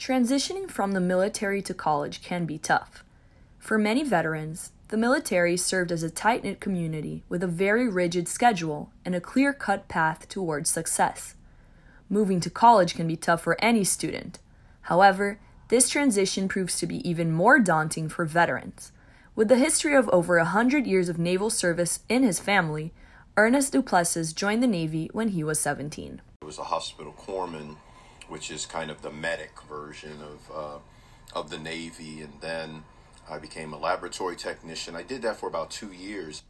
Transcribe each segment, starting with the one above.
Transitioning from the military to college can be tough. For many veterans, the military served as a tight knit community with a very rigid schedule and a clear cut path towards success. Moving to college can be tough for any student. However, this transition proves to be even more daunting for veterans. With the history of over a hundred years of naval service in his family, Ernest Duplessis joined the Navy when he was 17. I was a hospital corpsman which is kind of the medic version of uh, of the Navy, and then I became a laboratory technician. I did that for about two years.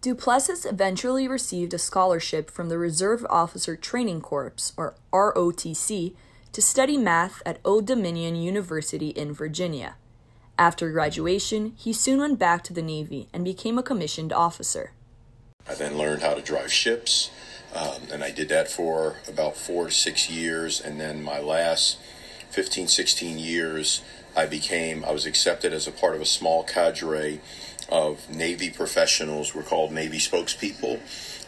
Duplessis eventually received a scholarship from the Reserve Officer Training Corps, or ROTC, to study math at Old Dominion University in Virginia. After graduation, he soon went back to the Navy and became a commissioned officer. I then learned how to drive ships. Um, and I did that for about four to six years. And then my last 15, 16 years, I became, I was accepted as a part of a small cadre of Navy professionals. We're called Navy spokespeople.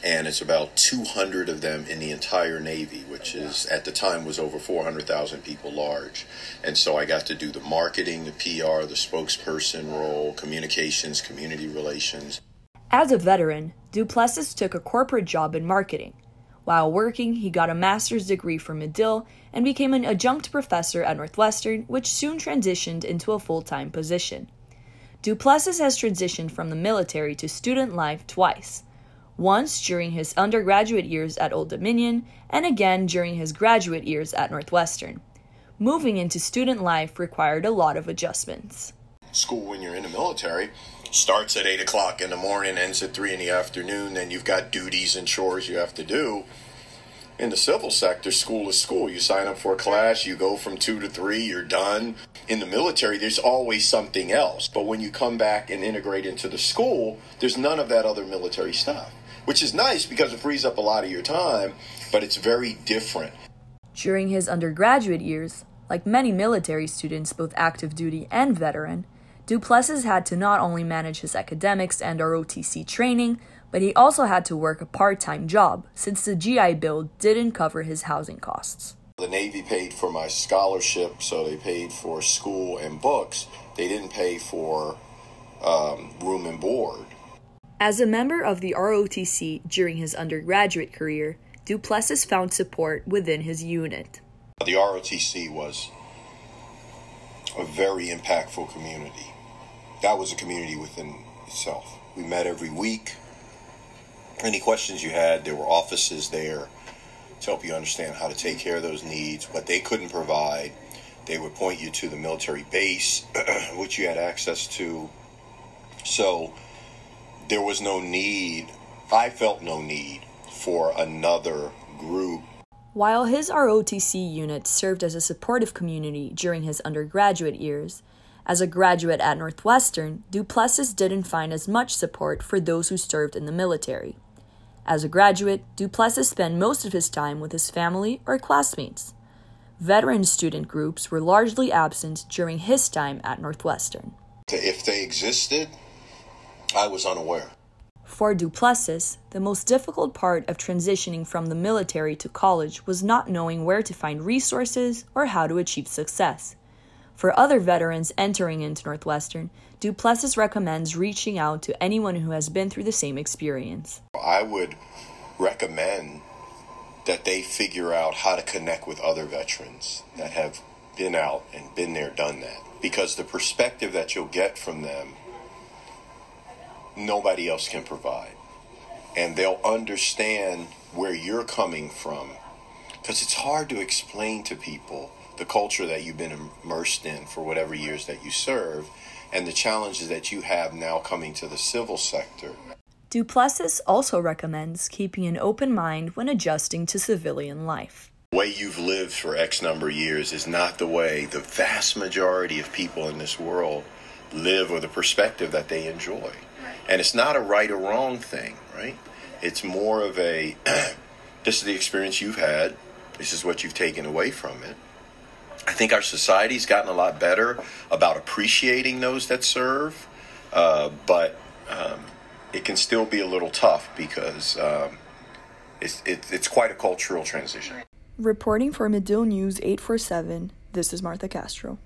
And it's about 200 of them in the entire Navy, which is at the time was over 400,000 people large. And so I got to do the marketing, the PR, the spokesperson role, communications, community relations. As a veteran, Duplessis took a corporate job in marketing. While working, he got a master's degree from Medill and became an adjunct professor at Northwestern, which soon transitioned into a full time position. Duplessis has transitioned from the military to student life twice once during his undergraduate years at Old Dominion, and again during his graduate years at Northwestern. Moving into student life required a lot of adjustments. School, when you're in the military, starts at 8 o'clock in the morning, ends at 3 in the afternoon. Then you've got duties and chores you have to do. In the civil sector, school is school. You sign up for a class, you go from 2 to 3, you're done. In the military, there's always something else. But when you come back and integrate into the school, there's none of that other military stuff, which is nice because it frees up a lot of your time, but it's very different. During his undergraduate years, like many military students, both active duty and veteran, Duplessis had to not only manage his academics and ROTC training, but he also had to work a part time job since the GI Bill didn't cover his housing costs. The Navy paid for my scholarship, so they paid for school and books. They didn't pay for um, room and board. As a member of the ROTC during his undergraduate career, Duplessis found support within his unit. The ROTC was a very impactful community that was a community within itself. We met every week. Any questions you had, there were offices there to help you understand how to take care of those needs. What they couldn't provide, they would point you to the military base, which you had access to. So there was no need, I felt no need for another group. While his ROTC unit served as a supportive community during his undergraduate years, as a graduate at Northwestern, Duplessis didn't find as much support for those who served in the military. As a graduate, Duplessis spent most of his time with his family or classmates. Veteran student groups were largely absent during his time at Northwestern. If they existed, I was unaware. For Duplessis, the most difficult part of transitioning from the military to college was not knowing where to find resources or how to achieve success. For other veterans entering into Northwestern, Duplessis recommends reaching out to anyone who has been through the same experience. I would recommend that they figure out how to connect with other veterans that have been out and been there, done that. Because the perspective that you'll get from them, nobody else can provide. And they'll understand where you're coming from. Because it's hard to explain to people the culture that you've been immersed in for whatever years that you serve and the challenges that you have now coming to the civil sector. Duplessis also recommends keeping an open mind when adjusting to civilian life. The way you've lived for X number of years is not the way the vast majority of people in this world live or the perspective that they enjoy. And it's not a right or wrong thing, right? It's more of a this is the experience you've had, this is what you've taken away from it I think our society's gotten a lot better about appreciating those that serve, uh, but um, it can still be a little tough because um, it's, it, it's quite a cultural transition. Reporting for Medill News 847, this is Martha Castro.